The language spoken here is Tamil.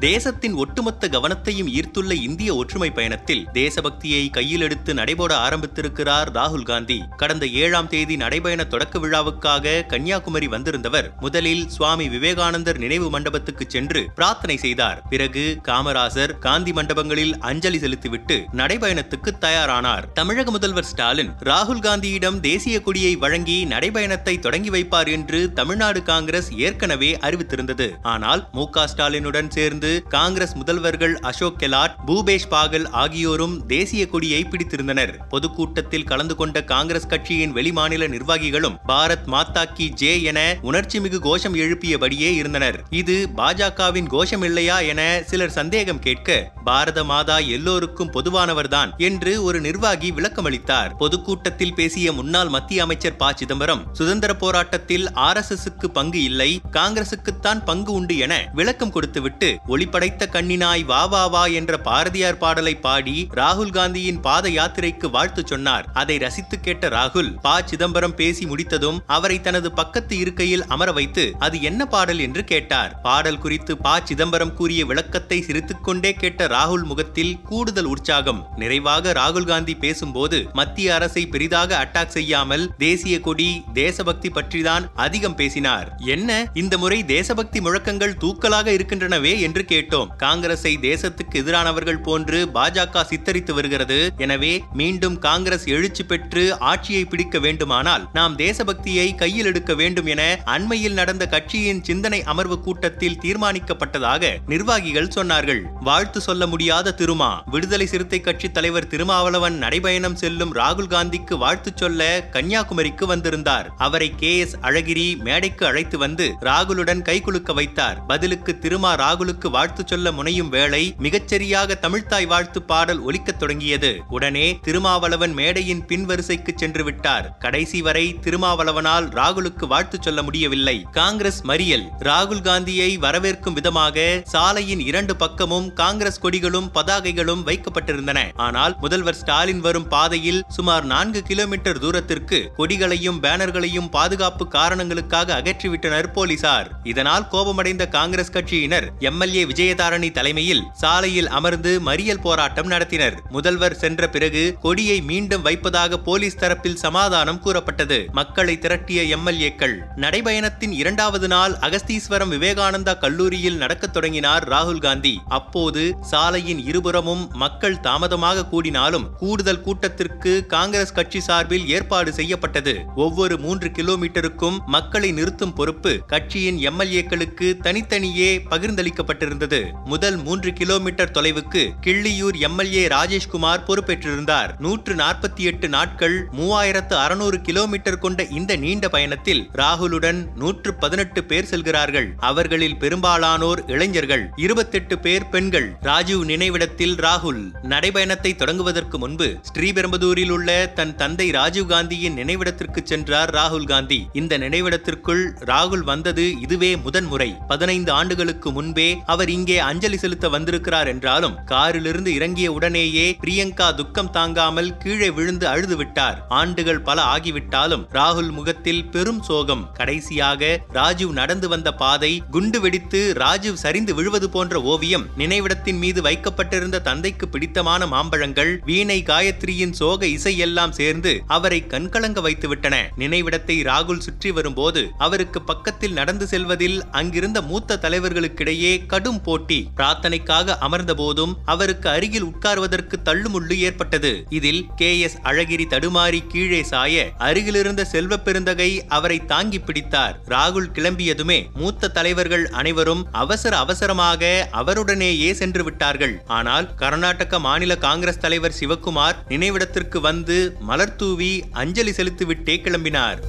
தேசத்தின் ஒட்டுமொத்த கவனத்தையும் ஈர்த்துள்ள இந்திய ஒற்றுமை பயணத்தில் தேசபக்தியை கையில் எடுத்து நடைபோட ஆரம்பித்திருக்கிறார் ராகுல் காந்தி. கடந்த ஏழாம் தேதி நடைபயண தொடக்க விழாவுக்காக கன்னியாகுமரி வந்திருந்தவர் முதலில் சுவாமி விவேகானந்தர் நினைவு மண்டபத்துக்கு சென்று பிரார்த்தனை செய்தார். பிறகு காமராசர் காந்தி மண்டபங்களில் அஞ்சலி செலுத்திவிட்டு நடைபயணத்துக்கு தயாரானார். தமிழக முதல்வர் ஸ்டாலின் ராகுல் காந்தியிடம் தேசிய கொடியை வழங்கி நடைபயணத்தை தொடங்கி வைப்பார் என்று தமிழ்நாடு காங்கிரஸ் ஏற்கனவே அறிவித்திருந்தது. ஆனால் மு ஸ்டாலினுடன் சேர்ந்து காங்கிரஸ் முதல்வர்கள் அசோக் கெலாட் பூபேஷ் பாகல் ஆகியோரும் தேசிய கொடியை பிடித்திருந்தனர். பொதுக்கூட்டத்தில் கலந்து கொண்ட காங்கிரஸ் கட்சியின் வெளிமாநில நிர்வாகிகளும் பாரத் மாதா கி ஜே என உணர்ச்சிமிகு கோஷம் எழுப்பியபடியே இருந்தனர். இது பாஜகவின் கோஷம் இல்லையா என சிலர் சந்தேகம் கேட்க பாரத மாதா எல்லோருக்கும் பொதுவானவர்தான் என்று ஒரு நிர்வாகி விளக்கமளித்தார். பொதுக்கூட்டத்தில் பேசிய முன்னாள் மத்திய அமைச்சர் ப. சிதம்பரம் சுதந்திர போராட்டத்தில் ஆர். எஸ். பங்கு இல்லை காங்கிரசுக்குத்தான் பங்கு உண்டு என விளக்கம் கொடுத்துவிட்டு ஒளிப்படைத்த கண்ணினாய் வா வா வா என்ற பாரதியார் பாடலை பாடி ராகுல் காந்தியின் பாத யாத்திரைக்கு வாழ்த்து சொன்னார். அதை ரசித்து கேட்ட ராகுல் ப சிதம்பரம் பேசி முடித்ததும் அவரை தனது பக்கத்து இருக்கையில் அமர வைத்து அது என்ன பாடல் என்று கேட்டார். பாடல் குறித்து ப சிதம்பரம் கூறிய விளக்கத்தை சிரித்துக்கொண்டே கேட்ட ராகுல் முகத்தில் கூடுதல் உற்சாகம். நிறைவாக ராகுல் காந்தி பேசும்போது மத்திய அரசை பெரிதாக அட்டாக் செய்யாமல் தேசிய கொடி தேசபக்தி பற்றிதான் அதிகம் பேசினார். என்ன? இந்த முறை தேசபக்தி முழக்கங்கள் தூக்கலாக இருக்கின்றனவே என்று கேட்டோம். காங்கிரஸை தேசத்துக்கு எதிரானவர்கள் போன்று பாஜக சித்தரித்து வருகிறது. எனவே மீண்டும் காங்கிரஸ் எழுச்சி பெற்று ஆட்சியை பிடிக்க வேண்டுமானால் நாம் தேசபக்தியை கையில் எடுக்க வேண்டும் என அண்மையில் நடந்த கட்சியின் சிந்தனை அமர்வு கூட்டத்தில் தீர்மானிக்கப்பட்டதாக நிர்வாகிகள் சொன்னார்கள். வாழ்த்து சொல்ல முடியாத திருமா. விடுதலை சிறுத்தை கட்சி தலைவர் திருமாவளவன் நடைபயணம் செல்லும் ராகுல் காந்திக்கு வாழ்த்து சொல்ல கன்னியாகுமரிக்கு வந்திருந்தார். அவரை கே. எஸ். அழகிரி மேடைக்கு அழைத்து வந்து ராகுலுடன் கைகுலுக்க வைத்தார். பதிலுக்கு திருமா ராகுலுக்கு வாழ்த்து சொல்ல முனையும் வேளை மிகச்சரியாக தமிழ்த்தாய் வாழ்த்து பாடல் ஒலிக்கத் தொடங்கியது. உடனே திருமாவளவன் மேடையின் பின்வரிசைக்கு சென்று விட்டார். கடைசி வரை திருமாவளவனால் ராகுலுக்கு வாழ்த்து சொல்ல முடியவில்லை. காங்கிரஸ் மறியல். ராகுல் காந்தியை வரவேற்கும் விதமாக சாலையின் இரண்டு பக்கமும் காங்கிரஸ் கொடிகளும் பதாகைகளும் வைக்கப்பட்டிருந்தன. ஆனால் முதல்வர் ஸ்டாலின் வரும் பாதையில் சுமார் நான்கு கிலோமீட்டர் தூரத்திற்கு கொடிகளையும் பேனர்களையும் பாதுகாப்பு காரணங்களுக்காக அகற்றிவிட்டனர் போலீசார். இதனால் கோபமடைந்த காங்கிரஸ் கட்சியினர் எம்எல்ஏ விஜயதாரணி தலைமையில் சாலையில் அமர்ந்து மறியல் போராட்டம் நடத்தினர். முதல்வர் சென்ற பிறகு கொடியை மீண்டும் வைப்பதாக போலீஸ் தரப்பில் சமாதானம் கூறப்பட்டது. மக்களை திரட்டிய எம்எல்ஏக்கள் நடைபயணத்தின் இரண்டாவது நாள் அகஸ்தீஸ்வரம் விவேகானந்தா கல்லூரியில் நடக்கத் தொடங்கினார் ராகுல் காந்தி. அப்போது சாலையின் இருபுறமும் மக்கள் தாமதமாக கூடினாலும் கூடுதல் கூட்டத்திற்கு காங்கிரஸ் கட்சி சார்பில் ஏற்பாடு செய்யப்பட்டது. ஒவ்வொரு மூன்று கிலோமீட்டருக்கும் மக்களை நிறுத்தும் பொறுப்பு கட்சியின் எம்எல்ஏக்களுக்கு தனித்தனியே பகிர்ந்தளிக்கப்பட்டிருந்தது. இருந்தது. முதல் மூன்று கிலோமீட்டர் தொலைவுக்கு கிள்ளியூர் எம்எல்ஏ ராஜேஷ்குமார் பொறுப்பேற்றிருந்தார். நூற்று நாற்பத்தி எட்டு நாட்கள் மூவாயிரத்து அறுநூறு கிலோமீட்டர் கொண்ட இந்த நீண்ட பயணத்தில் ராகுலுடன் நூற்று பதினெட்டு பேர் செல்கிறார்கள். அவர்களில் பெரும்பாலானோர் இளைஞர்கள் இருபத்தெட்டு பேர் பெண்கள். ராஜீவ் நினைவிடத்தில் ராகுல் நடைபயணத்தை தொடங்குவதற்கு முன்பு ஸ்ரீபெரும்புதூரில் உள்ள தன் தந்தை ராஜீவ் காந்தியின் நினைவிடத்திற்கு சென்றார் ராகுல் காந்தி. இந்த நினைவிடத்திற்குள் ராகுல் வந்தது இதுவே முதன்முறை. பதினைந்து ஆண்டுகளுக்கு முன்பே அவர் இங்கே அஞ்சலி செலுத்த வந்திருக்கிறார் என்றாலும் காரிலிருந்து இறங்கிய உடனேயே பிரியங்கா துக்கம் தாங்காமல் கீழே விழுந்து அழுது விட்டார் ஆண்டுகள் பல ஆகிவிட்டாலும் ராகுல் முகத்தில் பெரும் சோகம். கடைசியாக ராஜீவ் நடந்து வந்த பாதை குண்டு வெடித்து ராஜீவ் சரிந்து விழுவது போன்ற ஓவியம் நினைவிடத்தின் மீது வைக்கப்பட்டிருந்த தந்தைக்கு பிடித்தமான மாம்பழங்கள் வீணை காயத்ரியின் சோக இசை எல்லாம் சேர்ந்து அவரை கண்கலங்க வைத்துவிட்டன. நினைவிடத்தை ராகுல் சுற்றி வரும்போது அவருக்கு பக்கத்தில் நடந்து செல்வதில் அங்கிருந்த மூத்த தலைவர்களுக்கிடையே கடும் போட்டி பிரார்த்தனைக்காக அமர்ந்த போதும் அவருக்கு அருகில் உட்கார்வதற்கு தள்ளுமுள்ளு ஏற்பட்டது. இதில் கே எஸ் அழகிரி தடுமாறி கீழே சாய அருகிலிருந்த செல்வ பெருந்தகை அவரை தாங்கி பிடித்தார். ராகுல் கிளம்பியதுமே மூத்த தலைவர்கள் அனைவரும் அவசர அவசரமாக அவருடனேயே சென்று விட்டார்கள். ஆனால் கர்நாடக மாநில காங்கிரஸ் தலைவர் சிவக்குமார் நினைவிடத்திற்கு வந்து மலர்தூவி அஞ்சலி செலுத்திவிட்டே கிளம்பினார்.